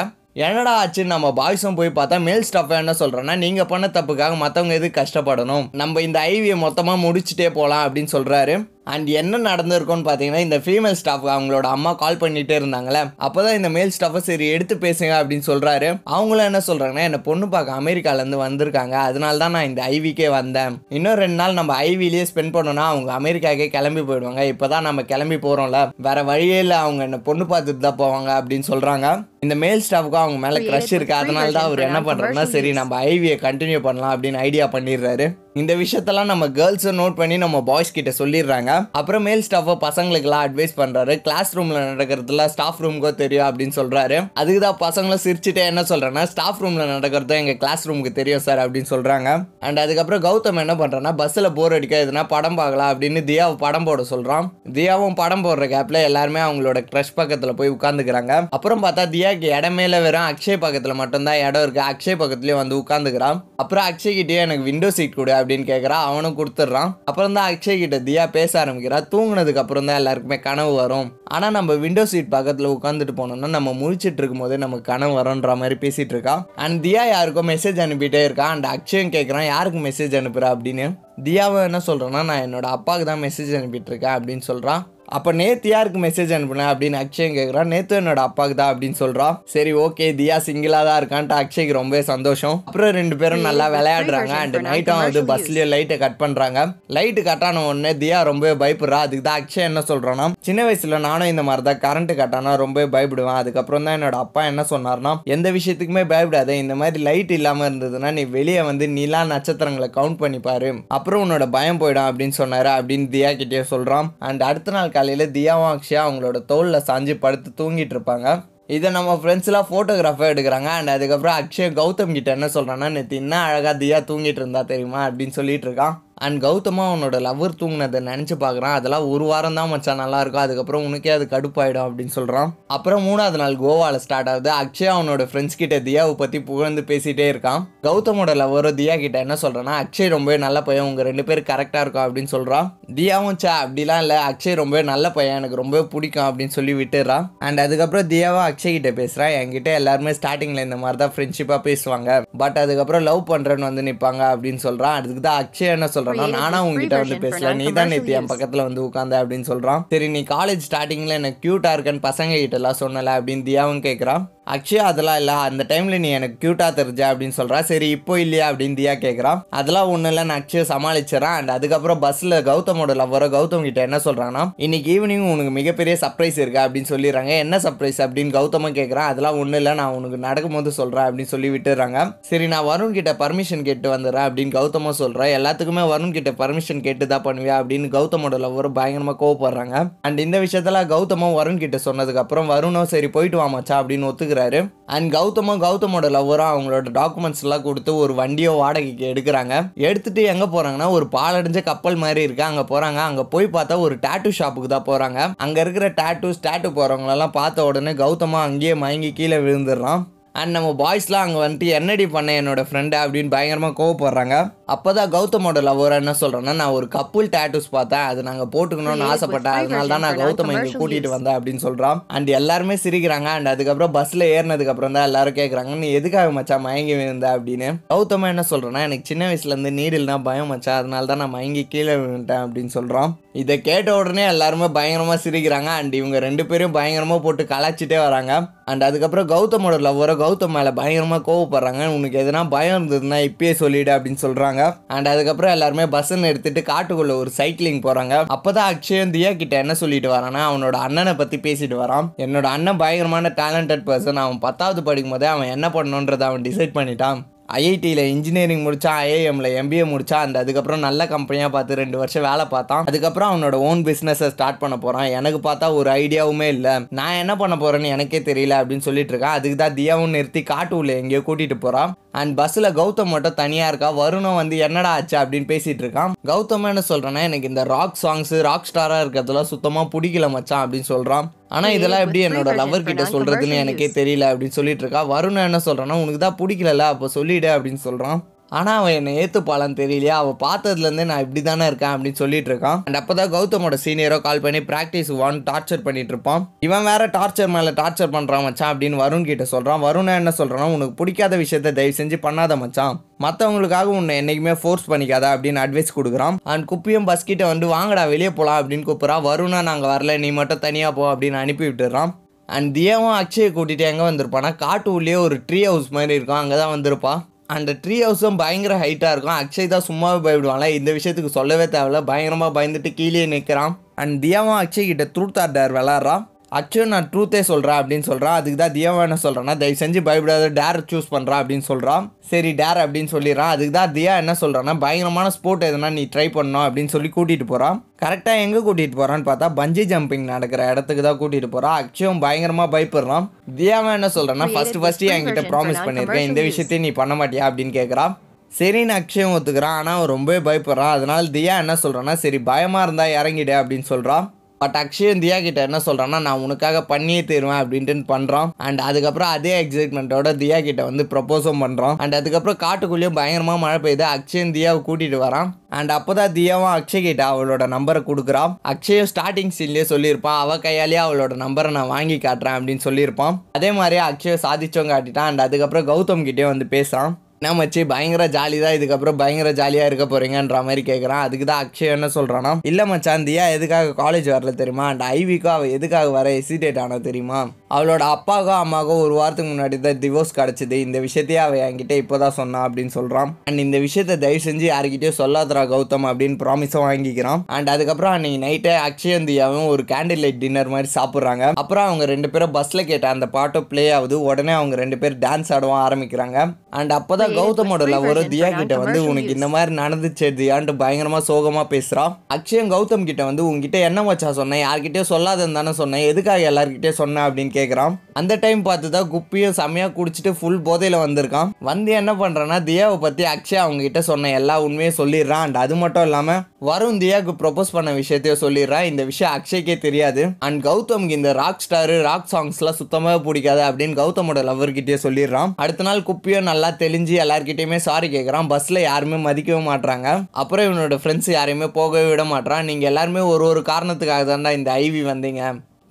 என்னடா ஆச்சுன்னு நம்ம பாய்ஸும் போய் பார்த்தா மேல் ஸ்டாஃப் என்ன சொல்கிறேன்னா நீங்கள் பண்ண தப்புக்காக மற்றவங்க எதுக்கு கஷ்டப்படணும்? நம்ம இந்த ஐவியை மொத்தமாக முடிச்சுட்டே போகலாம் அப்படின்னு சொல்கிறாரு அண்ட் என்ன நடந்திருக்கும்னு பார்த்தீங்கன்னா இந்த ஃபீமேல் ஸ்டாஃப் அவங்களோட அம்மா கால் பண்ணிட்டே இருந்தாங்களே அப்போ தான் இந்த மேல் ஸ்டாஃபை சரி எடுத்து பேசுங்க அப்படின்னு சொல்கிறாரு அவங்களும் என்ன சொல்கிறாங்கன்னா என்னை பொண்ணு பார்க்க அமெரிக்காலேருந்து வந்திருக்காங்க. அதனால தான் நான் இந்த ஐவிக்கே வந்தேன். இன்னும் ரெண்டு நாள் நம்ம ஐவிலேயே ஸ்பெண்ட் பண்ணோம்னா அவங்க அமெரிக்காக்கே கிளம்பி போயிடுவாங்க. இப்போ தான் நம்ம கிளம்பி போகிறோம்ல வேற வழியே இல்லை அவங்க என்ன பொண்ணு பார்த்துட்டு தான் போவாங்க அப்படின்னு சொல்கிறாங்க இந்த மேல் ஸ்டாஃப்க்கு அவங்க மேலே க்ரஷ் இருக்கு. அதனால தான் அவர் என்ன பண்ணுறாருன்னா சரி நம்ம ஐவியை கண்டினியூ பண்ணலாம் அப்படின்னு ஐடியா பண்ணிடுறாரு. இந்த விஷயத்தெல்லாம் நம்ம கேர்ள்ஸை நோட் பண்ணி நம்ம பாய்ஸ் கிட்ட சொல்லிடுறாங்க. அப்புறம் மேல் ஸ்டாஃபை பசங்களுக்குலாம் அட்வைஸ் பண்ணுறாரு கிளாஸ் ரூமில் நடக்கிறதுல ஸ்டாஃப் ரூமுக்கோ தெரியும் அப்படின்னு சொல்கிறாரு அதுக்கு தான் பசங்களும் சிரிச்சுட்டே என்ன சொல்கிறேன்னா ஸ்டாஃப் ரூமில் நடக்கிறதோ எங்கள் கிளாஸ் ரூமுக்கு தெரியும் சார் அப்படின்னு சொல்கிறாங்க அண்ட் அதுக்கப்புறம் கௌதம் என்ன பண்றான்னா பஸ்ஸில் போர் அடிக்க எதுனா படம் பார்க்கலாம் அப்படின்னு தியாவை படம் போட சொல்கிறான் தியாவும் படம் போடுற கேப்பில் எல்லாருமே அவங்களோட க்ரஷ் பக்கத்தில் போய் உட்காந்துக்கிறாங்க அப்புறம் பார்த்தா தியாக்கு இடமே இல்லை வெறும் அக்ஷய் பக்கத்தில் மட்டும்தான் இடம் இருக்குது அக்ஷய் பக்கத்துலேயே வந்து உட்காந்துக்கிறான் அப்புறம் அக்ஷய் கிட்டேயே எனக்கு விண்டோ சீட் கொடு அப்படின்னு கேட்குறா அவனும் கொடுத்துட்றான். அப்புறம் தான் அக்ஷய் கிட்ட தியா பேச ஆரம்பிக்கிறா. தூங்குனதுக்கு அப்புறம் தான் எல்லாருக்குமே கனவு வரும். ஆனால் நம்ம விண்டோ சீட் பக்கத்தில் உட்காந்துட்டு போனோம்னா நம்ம முழிச்சிட்டு இருக்கும்போதே நமக்கு கனவு வரும்ன்ற மாதிரி பேசிட்டு இருக்கா. அண்ட் தியா யாருக்கோ மெசேஜ் அனுப்பிட்டே இருக்கா. அண்ட் அக்ஷயும் கேட்குறான் யாருக்கு மெசேஜ் அனுப்புகிறா அப்படின்னு. தியாவை என்ன சொல்கிறேன்னா நான் என்னோட அப்பாவுக்கு தான் மெசேஜ் அனுப்பிட்டு இருக்கேன் அப்படின்னு சொல்கிறான் அப்போ நேத்து யாருக்கு மெசேஜ் அனுப்புனேன் அப்படின்னு அக்ஷயம் கேட்குறான் நேத்து என்னோட அப்பாவுக்கு தான் அப்படின்னு சொல்கிறான் சரி ஓகே தியா சிங்கிளாக தான் இருக்கான்ட்டு அக்ஷய்க்கு ரொம்ப சந்தோஷம். அப்புறம் ரெண்டு பேரும் நல்லா விளையாடுறாங்க. அண்ட் நைட்டும் வந்து பஸ்லேயே லைட்டை கட் பண்ணுறாங்க லைட்டு கட்டான உடனே தியா ரொம்ப பயப்படுறா. அதுக்கு தான் அக்ஷய் என்ன சொல்கிறான்னா சின்ன வயசில் நானும் இந்த மாதிரி தான் கரண்ட் கட்டானா ரொம்ப பயப்படுவேன். அதுக்கப்புறம் தான் என்னோட அப்பா என்ன சொன்னார்னா எந்த விஷயத்துக்குமே பயப்படாத இந்த மாதிரி லைட் இல்லாமல் இருந்ததுன்னா நீ வெளியே வந்து நிலா நட்சத்திரங்களை கவுண்ட் பண்ணி பாரு. அப்புறம் உன்னோட பயம் போயிடும் அப்படின்னு சொன்னாரு அப்படின்னு தியா கிட்டே சொல்கிறான் அண்ட் அடுத்த நாள் காலையில் தியாவும் அக்ஷயா அவங்களோட தோளில் சாஞ்சு படுத்து தூங்கிட்டு இருப்பாங்க. இதை நம்ம ஃப்ரெண்ட்ஸ்லாம் ஃபோட்டோகிராஃபாக எடுக்கிறாங்க. அண்ட் அதுக்கப்புறம் அக்ஷய் கௌதம் கிட்ட என்ன சொல்கிறான்னா நேற்று இன்னும் அழகாக தியா தூங்கிட்டு இருந்தா தெரியுமா? அப்படின்னு சொல்லிட்டு இருக்கான். அண்ட் கௌதமா அவனோட லவ்வர் தூங்கினதை நினச்சி பார்க்குறான். அதெல்லாம் ஒரு வாரம் தான் மச்சான் நல்லாயிருக்கும். அதுக்கப்புறம் உனக்கே அது கடுப்பாயிடும் அப்படின்னு சொல்கிறான் அப்புறம் மூணாவது நாள் கோவாவில் ஸ்டார்ட் ஆகுது. அக்ஷயா அவனோட ஃப்ரெண்ட்ஸ் கிட்ட தியாவை பற்றி புகழ்ந்து பேசிகிட்டே இருக்கான். கௌதமோட லவ்வரும் தியா கிட்ட என்ன சொல்கிறான்னா அக்ஷய் ரொம்பவே நல்ல பையன். உங்கள் ரெண்டு பேரும் கரெக்டாக இருக்கும் அப்படின்னு சொல்கிறான் தியாவும் சா அப்படிலாம் இல்லை. அக்ஷய் ரொம்பவே நல்ல பையன். எனக்கு ரொம்பவே பிடிக்கும் அப்படின்னு சொல்லி விட்டுறான். அண்ட் அதுக்கப்புறம் தியாவும் அக்ஷய் கிட்ட பேசுகிறான் என்கிட்ட எல்லாருமே ஸ்டார்டிங்கில் இந்த மாதிரி தான் ஃப்ரெண்ட்ஷிப்பாக பேசுவாங்க. பட் அதுக்கப்புறம் லவ் பண்ணுறேன்னு வந்து நிற்பாங்க அப்படின்னு சொல்கிறான் அதுக்கு தான் அக்ஷய் என்ன சொல்கிறான் சொல்கிறான்னா நானா உங்ககிட்ட வந்து பேசல. நீ தான் நேற்று என் பக்கத்தில் வந்து உட்காந்த அப்படின்னு சொல்கிறான் சரி நீ காலேஜ் ஸ்டார்டிங்கில் எனக்கு க்யூட்டாக இருக்கேன்னு பசங்க கிட்ட எல்லாம் சொன்னல அப்படின்னு தியாவும் கேட்குறான் அக்ஷயா அதெல்லாம் இல்லை. அந்த டைமில் நீ எனக்கு க்யூட்டாக தெரிஞ்ச அப்படின்னு சொல்கிறா சரி இப்போ இல்லையா அப்படின்னு தியா கேட்குறான் அதெல்லாம் ஒன்றும் இல்லை. நான் அக்ஷயை சமாளிச்சிடறேன். அண்ட் அதுக்கப்புறம் பஸ்ஸில் கௌதமோட லவ்வரோ கௌதம் கிட்ட என்ன சொல்கிறான்னா இன்னைக்கு ஈவினிங் உனக்கு மிகப்பெரிய சர்ப்ரைஸ் இருக்கா அப்படின்னு சொல்லிடுறாங்க. என்ன சர்ப்ரைஸ் அப்படின்னு கௌதமும் கேட்குறான் அதெல்லாம் ஒன்றும் இல்லை. நான் உனக்கு நடக்கும்போது சொல்கிறேன் அப்படின்னு சொல்லி விட்டுறாங்க சரி நான் வருண் கிட்ட பர்மிஷன் கேட்டு வந்துடுறேன் அப்படின்னு கௌதமும் சொல்கிறேன் எல்லாத்துக்குமே வருண் கிட்ட பர்மிஷன் கேட்டு தான் பண்ணுவியா அப்படின்னு கௌதமோட லவ்வரும் பயங்கரமாக கோவப்படுறாங்க. அண்ட் இந்த விஷயத்தில் கௌதமும் வருண் கிட்ட சொன்னதுக்கப்புறம் வருணும் சரி போயிட்டு வாமாச்சா அப்படின்னு ஒத்துக்கிறேன் கொடுக்குறாரு அண்ட் கௌதமும் கௌதமோட லவ்வரும் அவங்களோட டாக்குமெண்ட்ஸ் எல்லாம் கொடுத்து ஒரு வண்டியோ வாடகைக்கு எடுக்கிறாங்க. எடுத்துட்டு எங்க போறாங்கன்னா ஒரு பாலடைஞ்ச கப்பல் மாதிரி இருக்கு. அங்க போறாங்க. அங்க போய் பார்த்தா ஒரு டாட்டூ ஷாப்புக்கு தான் போறாங்க. அங்க இருக்கிற டாட்டூஸ் டாட்டூ போறவங்களெல்லாம் பார்த்த உடனே கௌதமா அங்கேயே மயங்கி கீழே விழுந்துடுறான். அண்ட் நம்ம பாய்ஸ்லாம் அங்கே வந்துட்டு என்னடி பண்ண என்னோட ஃப்ரெண்டு அப்படின்னு பயங்கரமாக கோவப்படுறாங்க. அப்போ தான் கௌதமோட லவ்வர் என்ன சொல்கிறேன்னா நான் ஒரு கப்புள் டேட்டூஸ் பார்த்தேன். அது நாங்கள் போட்டுக்கணும்னு ஆசைப்பட்டேன். அதனால தான் நான் கௌதம் இங்கே கூட்டிகிட்டு வந்தேன் அப்படின்னு சொல்கிறான் அண்ட் எல்லாருமே சிரிக்கிறாங்க. அண்ட் அதுக்கப்புறம் பஸ்ஸில் ஏறினதுக்கு அப்புறம் தான் எல்லாரும் கேட்குறாங்க நீ எதுக்காக மச்சான் மயங்கி விழுந்த? அப்படின்னு. கௌதமா என்ன சொல்கிறேன்னா எனக்கு சின்ன வயசுலேருந்து நீடில்னா பயம் மச்சான் அதனால தான் நான் மயங்கி கீழே விழுந்துட்டேன் அப்படின்னு சொல்கிறான் இதை கேட்ட உடனே எல்லாருமே பயங்கரமாக சிரிக்கிறாங்க. அண்ட் இவங்க ரெண்டு பேரும் பயங்கரமாக போட்டு கலாச்சிட்டே வராங்க. அண்ட் அதுக்கப்புறம் கௌதமோட லவ்வரை கௌதம் மேலே பயங்கரமாக கோவப்படுறாங்க. உனக்கு எதனா பயம் இருந்ததுன்னா இப்பயே சொல்லிடு அப்படின்னு சொல்கிறாங்க அண்ட் அதுக்கப்புறம் எல்லாருமே பஸ்ஸுன்னு எடுத்துகிட்டு காட்டுக்குள்ளே ஒரு சைக்கிளிங் போகிறாங்க அப்போ தான் அக்ஷயம் தியா கிட்ட என்ன சொல்லிட்டு வரானா அவனோட அண்ணனை பற்றி பேசிட்டு வரான். என்னோட அண்ணன் பயங்கரமான டேலண்டட் பர்சன் அவன் பத்தாவது படிக்கும் போதே அவன் என்ன பண்ணணுன்றதை அவன் டிசைட் பண்ணிட்டான். ஐஐடியில் இன்ஜினியரிங் முடித்தா ஐஐஎம்ல எம்பிஏ முடித்தா அந்த அதுக்கப்புறம் நல்ல கம்பெனியாக பார்த்து ரெண்டு வருஷம் வேலை பார்த்தான். அதுக்கப்புறம் அவனோட ஓன் பிஸ்னஸை ஸ்டார்ட் பண்ண போகிறான் எனக்கு பார்த்தா ஒரு ஐடியாவுமே இல்லை. நான் என்ன பண்ண போகிறேன்னு எனக்கே தெரியல அப்படின்னு சொல்லிட்டு இருக்கான் அதுக்கு தான் தியாவும் நிறுத்தி காட்டு உள்ள எங்கேயோ கூட்டிகிட்டு போகிறான் அண்ட் பஸ்ஸில் கௌதம் மட்டும் தனியாக இருக்கா? வருணம் வந்து என்னடா ஆச்சு அப்படின்னு பேசிட்டு இருக்கான். கௌதம் என்ன சொல்கிறேன்னா எனக்கு இந்த ராக் சாங்ஸு ராக் ஸ்டாராக இருக்கிறதுலாம் சுத்தமாக பிடிக்கல மச்சான் அப்படின்னு சொல்கிறான் ஆனால் இதெல்லாம் எப்படி என்னோட லவர் கிட்ட சொல்கிறதுன்னு எனக்கே தெரியல அப்படின்னு சொல்லிட்டு இருக்கா. வருண் என்ன சொல்கிறான்னா உனக்கு தான் பிடிக்கலல்ல அப்போ சொல்லிடு அப்படின்னு சொல்கிறான் ஆனால் அவன் என்னை ஏற்றுப்பாளான்னு தெரியலையா? அவள் பார்த்ததுலேருந்தே நான் இப்படி தானே இருக்கேன் அப்படின்னு சொல்லிட்டு இருக்கான் அண்ட் அப்போ தான் கௌதமோட சீனியரோ கால் பண்ணி ப்ராக்டிஸ் ஒன் டார்ச்சர் பண்ணிட்டு இருப்பான் இவன் வேற டார்ச்சர் மேலே டார்ச்சர் பண்ணுறான் மச்சான் அப்படின்னு வருண் கிட்ட சொல்கிறான் வருணா என்ன சொல்கிறான் உனக்கு பிடிக்காத விஷயத்த தயவு செஞ்சு பண்ணாத மச்சான். மற்றவங்களுக்காக உன்னை என்றைக்குமே ஃபோர்ஸ் பண்ணிக்காத அப்படின்னு அட்வைஸ் கொடுக்குறான். அண்ட் குப்பியும் பஸ் கிட்ட வந்து வாங்கடா வெளியே போகலாம் அப்படின்னு கூப்பிட்றான் வருணா நாங்கள் வரல நீ மட்டும் தனியாக போ அப்படின்னு அனுப்பி விட்டுறான். அண்ட் தியாவும் அக்ஷயை கூட்டிகிட்டு எங்கே வந்திருப்பானா காட்டு உள்ளே ஒரு ட்ரீ ஹவுஸ் மாதிரி இருக்கும். அங்கே தான் வந்திருப்பான் அந்த ட்ரீ ஹவுஸும் பயங்கர ஹைட்டாக இருக்கும். அக்ஷய் தான் சும்மாவே பயப்படுவாங்களே இந்த விஷயத்துக்கு சொல்லவே தேவையில்ல. பயங்கரமாக பயந்துட்டு கீழே நிற்கிறான் அண்ட் தியாவும் அக்ஷய் கிட்ட ட்ரூத் ஆர் டேர் விளாட்றான் அக்ஷய் நான் ட்ரூத்தே சொல்கிறேன் அப்படின்னு சொல்கிறான் அதுக்கு தான் தியாவா என்ன சொல்கிறான்னா தயவு செஞ்சு பயப்படாத டேர் சூஸ் பண்ணுறா அப்படின்னு சொல்கிறான் சரி டேர் அப்படின்னு சொல்லிடுறான் அதுக்கு தான் தியா என்ன சொல்கிறான்னா பயங்கரமான ஸ்போர்ட் எதுனா நீ ட்ரை பண்ணணும் அப்படின்னு சொல்லி கூட்டிகிட்டு போகிறான் கரெக்டாக எங்கே கூட்டிகிட்டு போகிறான்னு பார்த்தா பஞ்சி ஜம்பிங் நடக்கிற இடத்துக்கு தான் கூட்டிகிட்டு போகிறான் அக்ஷயும் பயங்கரமாக பயப்படுறான். தியாவா என்ன சொல்கிறான்னா ஃபஸ்ட்டு ஃபஸ்ட்டு என்கிட்ட ப்ராமிஸ் பண்ணியிருக்கேன்? இந்த விஷயத்தையும் நீ பண்ண மாட்டியா அப்படின்னு கேட்குறான் சரின்னு அக்ஷயம் ஒத்துக்கிறான். ஆனால் அவன் ரொம்பவே பயப்படுறான். அதனால தியா என்ன சொல்கிறான்னா சரி பயமாக இருந்தால் இறங்கிடு அப்படின்னு சொல்கிறான் பட் அக்ஷயன் தியா கிட்ட என்ன சொல்கிறான்னா நான் உனக்காக பண்ணியே தருவேன் அப்படின்ட்டு பண்ணுறான் அண்ட் அதுக்கப்புறம் அதே எக்ஸைட்மெண்ட்டோட தியா கிட்ட வந்து ப்ரப்போஸும் பண்ணுறான் அண்ட் அதுக்கப்புறம் காட்டுக்குள்ளேயும் பயங்கரமாக மழை பெய்யுது. அக்ஷயன் தியாவை கூட்டிகிட்டு வரான். அண்ட் அப்போ தான் தியாவும் அக்ஷய் கிட்ட அவளோட நம்பரை கொடுக்குறான். அக்ஷயும் ஸ்டார்டிங் சீன்லேயே சொல்லியிருப்பான். அவள் கையாலேயே அவளோட நம்பரை நான் வாங்கி காட்டுறேன் அப்படின்னு சொல்லியிருப்பான். அதே மாதிரி அக்ஷய் சாதிச்சவங்க காட்டிட்டான். அண்ட் அதுக்கப்புறம் கௌதம் கிட்டே வந்து பேசுகிறான் என்ன மச்சி? பயங்கர ஜாலி தான் இதுக்கப்புறம் பயங்கர ஜாலியாக இருக்க போறீங்கன்ற மாதிரி கேட்குறான் அதுக்கு தான் அக்ஷய் என்ன சொல்கிறானா இல்லை மச்சான் தியா எதுக்காக காலேஜ் வரல தெரியுமா? அண்ட் ஐவிக்கும் அவள் எதுக்காக வர எசிடேட் ஆனா தெரியுமா? அவளோட அப்பாவுக்கோ அம்மாவுக்கோ ஒரு வாரத்துக்கு முன்னாடி தான் டிவோர்ஸ் கிடச்சிது. இந்த விஷயத்தையே அவள் என்கிட்ட இப்போ தான் சொன்னா அப்படின்னு சொல்கிறான் அண்ட் இந்த விஷயத்தை தயவு செஞ்சு யார்கிட்டயும் சொல்லாதரா கௌதம் அப்படின்னு ப்ராமிஸும் வாங்கிக்கிறான். அண்ட் அதுக்கப்புறம் அன்னைக்கு நைட்டே அக்ஷயும் தியாவும் ஒரு கேண்டில் லைட் டின்னர் மாதிரி சாப்பிட்றாங்க. அப்புறம் அவங்க ரெண்டு பேரும் பஸ்ஸில் கேட்ட அந்த பாட்டும் ப்ளே ஆகுது. உடனே அவங்க ரெண்டு பேர் டான்ஸ் ஆடவும் ஆரம்பிக்கிறாங்க. அண்ட் அப்போதான் கௌதமோட லவரும் தியா கிட்ட வந்து உனக்கு இந்த மாதிரி நடந்துச்சு தியான்ட்டு பயங்கரமா சோகமா பேசுறான் அக்ஷயம் கௌதம் கிட்ட வந்து உங்ககிட்ட என்ன மச்சா சொன்னேன் யார்கிட்டயும் சொல்லாதன்னு தானே சொன்னேன் எதுக்காக எல்லார்கிட்டயும் சொன்னேன் அப்படின்னு கேட்குறான் அந்த டைம் பார்த்து தான் குப்பியும் செம்மையாக குடிச்சிட்டு ஃபுல் போதையில் வந்திருக்கான். வந்து என்ன பண்ணுறான்னா தியாவை பற்றி அக்ஷயா அவங்ககிட்ட சொன்ன எல்லா உண்மையும் சொல்லிடுறான். அண்ட் அது மட்டும் இல்லாமல் வருண் தியாவுக்கு ப்ரொபோஸ் பண்ண விஷயத்தையும் சொல்லிடுறான் இந்த விஷயம் அக்ஷய்க்கே தெரியாது. அண்ட் கௌதம்க்கு இந்த ராக் ஸ்டாரு ராக் சாங்ஸ்லாம் சுத்தமாக பிடிக்காது அப்படின்னு கௌதமோட லவர்கிட்டயே சொல்லிடுறான். அடுத்த நாள் குப்பியும் நல்லா தெளிஞ்சு எல்லார்கிட்டயுமே சாரி கேட்குறான் பஸ்ஸில் யாருமே மதிக்கவே மாட்றாங்க. அப்புறம் இவனோட ஃப்ரெண்ட்ஸ் யாரையுமே போகவே விட மாட்டான் நீங்கள் எல்லாருமே ஒரு ஒரு காரணத்துக்காக தான்டா இந்த ஐவி வந்தீங்க.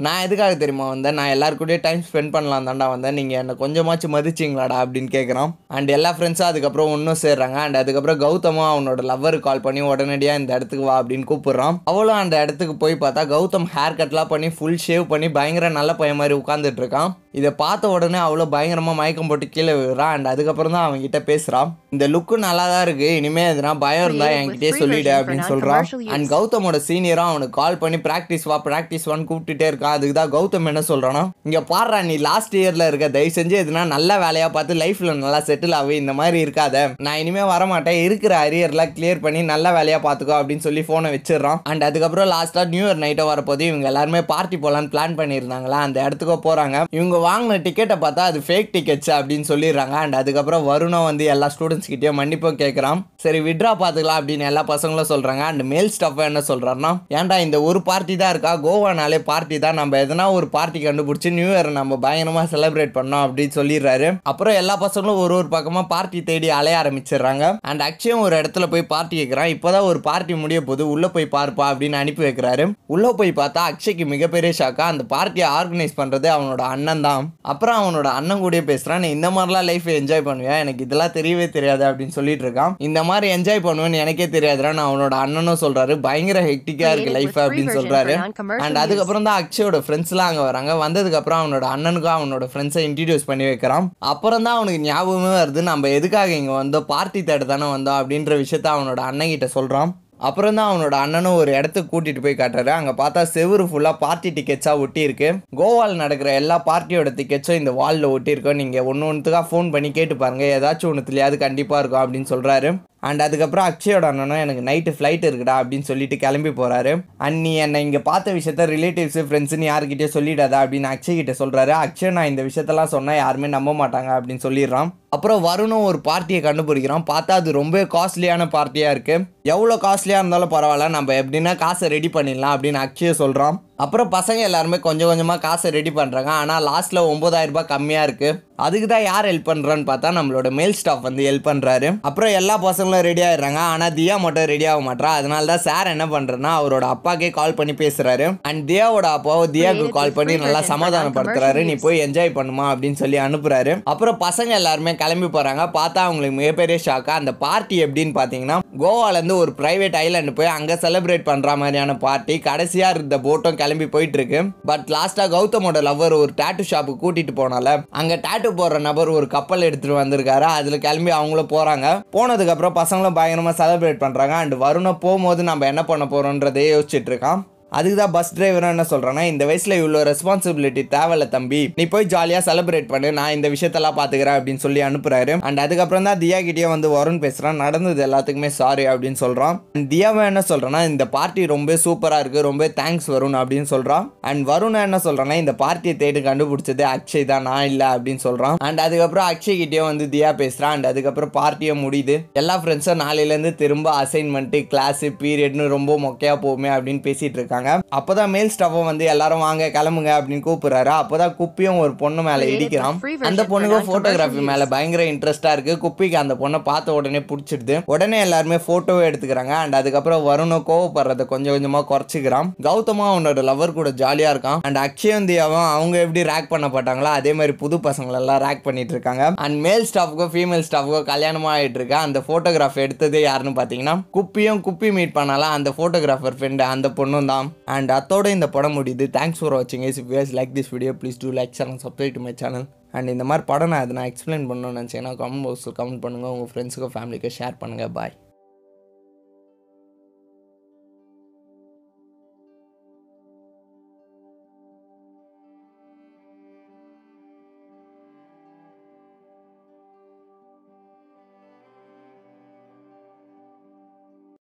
நான் எதுக்காக தெரியுமா வந்தேன்? நான் எல்லாருக்கூடயே டைம் ஸ்பெண்ட் பண்ணலாம் தாண்டா வந்தேன். நீங்கள் என்னை கொஞ்சமாச்சும் மதிச்சிங்களாடா அப்படின்னு கேட்குறான் அண்ட் எல்லா ஃப்ரெண்ட்ஸும் அதுக்கப்புறம் ஒன்றும் சேர்றாங்க. அண்ட் அதுக்கப்புறம் கௌதமும் அவனோட லவ்வருக்கு கால் பண்ணி உடனடியாக இந்த இடத்துக்கு வா அப்படின்னு கூப்பிட்றான் அவளும் அந்த இடத்துக்கு போய் பார்த்தா கௌதம் ஹேர் கட்லாம் பண்ணி ஃபுல் ஷேவ் பண்ணி பயங்கர நல்ல பையன் மாதிரி உட்காந்துட்டு இருக்கான். இதை பார்த்த உடனே அவ்வளோ பயங்கரமாக மயக்கம் போட்டு கீழே விழுறான் அண்ட் அதுக்கப்புறம் தான் அவன் கிட்ட பேசுகிறான் இந்த லுக்கு நல்லா தான் இருக்கு. இனிமே எதுனா பயம் இருந்தா என்கிட்டயே சொல்லிடு அப்படின்னு சொல்றான். அண்ட் கௌதமோட சீனியரும் அவனுக்கு கால் பண்ணி ப்ராக்டிஸ் வா ப்ராக்டிஸ் வான்னு கூப்பிட்டுட்டே இருக்கான். அதுக்கு தான் கௌதம் என்ன சொல்றானா இங்க பாடுறா நீ லாஸ்ட் இயர்ல இருக்க தயவு செஞ்சு எதுனா நல்ல வேலையா பார்த்து லைஃப்ல நல்லா செட்டில் ஆகு. இந்த மாதிரி இருக்காத. நான் இனிமே வரமாட்டேன். இருக்கிற அரியர்லாம் கிளியர் பண்ணி நல்ல வேலையா பார்த்துக்கோ அப்படின்னு சொல்லி போனை வச்சிடுறான். அண்ட் அதுக்கப்புறம் லாஸ்டா நியூ இயர் நைட்டோ வரப்போது இவங்க எல்லாருமே பார்ட்டி போலான்னு பிளான் பண்ணியிருந்தாங்களா? அந்த இடத்துக்கு போறாங்க. இவங்க வாங்கின டிக்கெட்டை பார்த்தா அது ஃபேக் டிக்கெட்ஸ் அப்படின்னு சொல்லிடுறாங்க. அண்ட் அதுக்கப்புறம் வருணம் வந்து எல்லா ஸ்டூடெண்ட்ஸ் கிட்டயும் மன்னிப்பும் கேட்குறான் சரி விட்ரா பார்த்துக்கலாம் அப்படின்னு எல்லா பசங்களும் சொல்றாங்க. அண்ட் மேல் ஸ்டாஃப் என்ன சொல்றாருன்னா ஏன்டா இந்த ஒரு பார்ட்டி தான் இருக்கா? கோவானாலே பார்ட்டி தான். நம்ம எதனா ஒரு பார்ட்டி கண்டுபிடிச்சி நியூ இயர் நம்ம பயங்கரமா செலிப்ரேட் பண்ணோம் அப்படின்னு சொல்லிடுறாரு. அப்புறம் எல்லா பசங்களும் ஒரு ஒரு பக்கமா பார்ட்டி தேடி அலைய ஆரம்பிச்சிடுறாங்க. அண்ட் அக்ஷயம் ஒரு இடத்துல போய் பார்ட்டி கேட்குறான் இப்போதான் ஒரு பார்ட்டி முடிய போது உள்ள போய் பார்ப்பா அப்படின்னு அனுப்பி வைக்கிறாரு. உள்ள போய் பார்த்தா அக்ஷய்க்கு மிகப்பெரிய ஷாக்கா அந்த பார்ட்டியை ஆர்கனைஸ் பண்றது அவனோட அண்ணன் தான் அப்புறம் அவனோட அண்ணன் கூட பேசுறான். நீ இந்த மாதிரிலாம் லைஃப் என்ஜாய் பண்ணுவேன் எனக்கு இதெல்லாம் தெரியவே தெரியாது. அப்படின்னு சொல்லிட்டு இருக்கான். இந்த மாதிரி என்ஜாய் பண்ணுவேன்னு எனக்கே தெரியாதுடா. நான் அவனோட அண்ணனும் சொல்றாரு. பயங்கர ஹெக்டிக்கா இருக்கு லைஃப் அப்படின்னு சொல்றாரு. அண்ட் அதுக்கப்புறம் தான் அக்ஷயோட ஃப்ரெண்ட்ஸ்லாம் அங்கே வராங்க. வந்ததுக்கு அப்புறம் அவனோட அண்ணனுக்கும் அவனோட ஃப்ரெண்ட்ஸை இன்ட்ரடியூஸ் பண்ணி வைக்கிறான். அப்புறம் தான் அவனுக்கு ஞாபகமே வருது. நம்ம எதுக்காக இங்கே வந்தோம்? பார்ட்டி தேட தானே வந்தோம் அப்படின்ற விஷயத்த அவனோட அண்ணன் கிட்ட சொல்றான். அப்புறம் தான் அவனோட அண்ணனும் ஒரு இடத்துக்கு கூட்டிட்டு போய் காட்டுறாரு. அங்கே பார்த்தா செவுரு ஃபுல்லாக பார்ட்டி டிக்கெட்ஸாக ஒட்டியிருக்கு கோவாவில் நடக்கிற எல்லா பார்ட்டியோட டிக்கெட்ஸும் இந்த வாலில் ஒட்டியிருக்கோம் நீங்கள் ஒன்று ஒன்றுத்துக்காக ஃபோன் பண்ணி கேட்டு பாருங்கள் ஏதாச்சும் ஒன்றுத்துலையாவது கண்டிப்பாக இருக்கும் அப்படின்னு சொல்கிறாரு அண்ட் அதுக்கப்புறம் அக்ஷயோட அண்ணனும் எனக்கு நைட்டு ஃப்ளைட் இருக்குடா அப்படின்னு சொல்லிட்டு கிளம்பி போகிறாரு அண்ட் நீ என்னை இங்கே பார்த்த விஷயத்த ரிலேட்டிவ்ஸ் ஃப்ரெண்ட்ஸுன்னு யாருக்கிட்டே சொல்லிடாதா அப்படின்னு அக்ஷய் கிட்ட சொல்கிறாரு அக்ஷய் நான் இந்த விஷயத்தெல்லாம் சொன்னால் யாருமே நம்ப மாட்டாங்க அப்படின்னு சொல்லிடுறான். அப்புறம் வருணும் ஒரு பார்ட்டியை கண்டுபிடிக்கிறான். பார்த்தா அது ரொம்ப காஸ்ட்லியான பார்ட்டியாக இருக்குது எவ்வளோ காஸ்ட்லியாக இருந்தாலும் பரவாயில்ல. நம்ம எப்படின்னா காசை ரெடி பண்ணிடலாம் அப்படின்னு அக்ஷய சொல்கிறான் அப்புறம் பசங்க எல்லாருமே கொஞ்சம் கொஞ்சமாக காசை ரெடி பண்ணுறாங்க ஆனால் லாஸ்ட்டில் ஒம்பதாயிரம் ரூபாய் கம்மியாக இருக்குது அதுக்கு தான் யார் ஹெல்ப் பண்ணுறான்னு பார்த்தா நம்மளோட மேல் ஸ்டாஃப் வந்து ஹெல்ப் பண்ணுறாரு அப்புறம் எல்லா பசங்களும் ரெடி ஆயிடுறாங்க. ஆனால் தியா மட்டும் ரெடி ஆக மாட்டா அதனால தான் சார் என்ன பண்ணுறேன்னா அவரோட அப்பாக்கே கால் பண்ணி பேசுகிறாரு அண்ட் தியாவோட அப்பாவை தியாவுக்கு கால் பண்ணி நல்லா சமாதானப்படுத்துறாரு. நீ போய் என்ஜாய் பண்ணுமா அப்படின்னு சொல்லி அனுப்புறாரு. அப்புறம் பசங்க எல்லாருமே கிளம்பி போகிறாங்க பார்த்தா அவங்களுக்கு மிகப்பெரிய ஷாக்கா அந்த பார்ட்டி எப்படின்னு பார்த்தீங்கன்னா கோவாலேருந்து ஒரு பிரைவேட் ஐலாண்டு போய் அங்கே செலிப்ரேட் பண்ணுற மாதிரியான பார்ட்டி கடைசியாக இருந்த போட்டும் கிளம்பி போயிட்டு இருக்கு பட் லாஸ்ட்டாக கௌதமோட லவ்வர் ஒரு டேட்டு ஷாப்புக்கு கூட்டிட்டு போனால அங்கே டேட்டு போடுற நபர் ஒரு கப்பல் எடுத்துட்டு வந்திருக்காரு. அதில் கிளம்பி அவங்களும் போகிறாங்க போனதுக்கு அப்புறம் பசங்களும் பயங்கரமாக செலிப்ரேட் பண்ணுறாங்க அண்ட் வருணம் போகும்போது நம்ம என்ன பண்ண போகிறோன்றதே யோசிச்சுட்டு இருக்கான். அதுக்கு தான் பஸ் டிரைவரும் என்ன சொல்கிறேன்னா இந்த வயசில் இவ்வளோ ரெஸ்பான்சிபிலிட்டி தேவையில்ல தம்பி. நீ போய் ஜாலியாக செலிப்ரேட் பண்ணு நான் இந்த விஷயத்தெல்லாம் பார்த்துக்கிறேன் அப்படின்னு சொல்லி அனுப்புறாரு. அண்ட் அதுக்கப்புறம் தான் தியா கிட்டேயே வந்து வருண் பேசுகிறான் நடந்தது எல்லாத்துக்குமே சாரி அப்படின்னு சொல்கிறான் அண்ட் தியாவை என்ன சொல்கிறேன்னா இந்த பார்ட்டி ரொம்ப சூப்பராக இருக்குது ரொம்ப தேங்க்ஸ் வருண் அப்படின்னு சொல்கிறான் அண்ட் வருண் என்ன சொல்கிறான்னா இந்த பார்ட்டியை தேடி கண்டுபிடிச்சது அக்ஷய் தான் நான் இல்லை அப்படின்னு சொல்கிறான் அண்ட் அதுக்கப்புறம் அக்ஷய் கிட்டே வந்து தியா பேசுகிறான் அண்ட் அதுக்கப்புறம் பார்ட்டியை முடியுது. எல்லா ஃப்ரெண்ட்ஸும் நாளையிலேருந்து திரும்ப அசைன்மெண்ட்டு கிளாஸு பீரியட்னு ரொம்ப மொக்கையாக போகுமே அப்படின்னு பேசிகிட்டு இருக்காங்க. இருக்காங்க அப்பதான் மேல் ஸ்டாஃபும் வந்து எல்லாரும் வாங்க கிளம்புங்க அப்படின்னு கூப்பிடுறாரு. அப்பதான் குப்பியும் ஒரு பொண்ணு மேல இடிக்கிறான். அந்த பொண்ணுக்கு போட்டோகிராஃபி மேல பயங்கர இன்ட்ரெஸ்டா இருக்கு. குப்பிக்கு அந்த பொண்ணை பார்த்த உடனே பிடிச்சிடுது. உடனே எல்லாருமே போட்டோவே எடுத்துக்கிறாங்க. அண்ட் அதுக்கப்புறம் வருணும் கோவப்படுறத கொஞ்சம் கொஞ்சமா குறைச்சிக்கிறான். கௌதமா அவனோட லவர் கூட ஜாலியா இருக்கான். அண்ட் அக்ஷயம் தியாவும் அவங்க எப்படி ரேக் பண்ணப்பட்டாங்களோ அதே மாதிரி புது பசங்களை எல்லாம் ரேக் பண்ணிட்டு இருக்காங்க. அண்ட் மேல் ஸ்டாஃப்க்கோ ஃபீமேல் ஸ்டாஃப்க்கோ கல்யாணமா ஆயிட்டு இருக்கு. அந்த போட்டோகிராஃப் எடுத்ததே யாருன்னு பாத்தீங்கன்னா குப்பியும் குப்பி மீட் பண்ணாலும் அந்த போட்டோகிராஃபர் ஃப்ரெண்டு அந்த பொண்ணும் தான். அண்ட் அத்தோட இந்த படம் முடியுது. தேங்க்ஸ் ஃபார் வாட்சிங் is if like this video please do like channel subscribe to my channel and இந்த மாதிரி படம் நான் அதை நான் எக்ஸ்பிளைன் பண்ணணும்னு நினச்சேன்னா கமெண்ட் பாக்ஸில் கமெண்ட் பண்ணுங்கள் உங்கள் ஃப்ரெண்ட்ஸுக்கும் ஃபேமிலிக்கும் ஷேர் பண்ணுங்கள் பாய்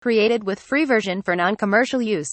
Created with free version for non-commercial use.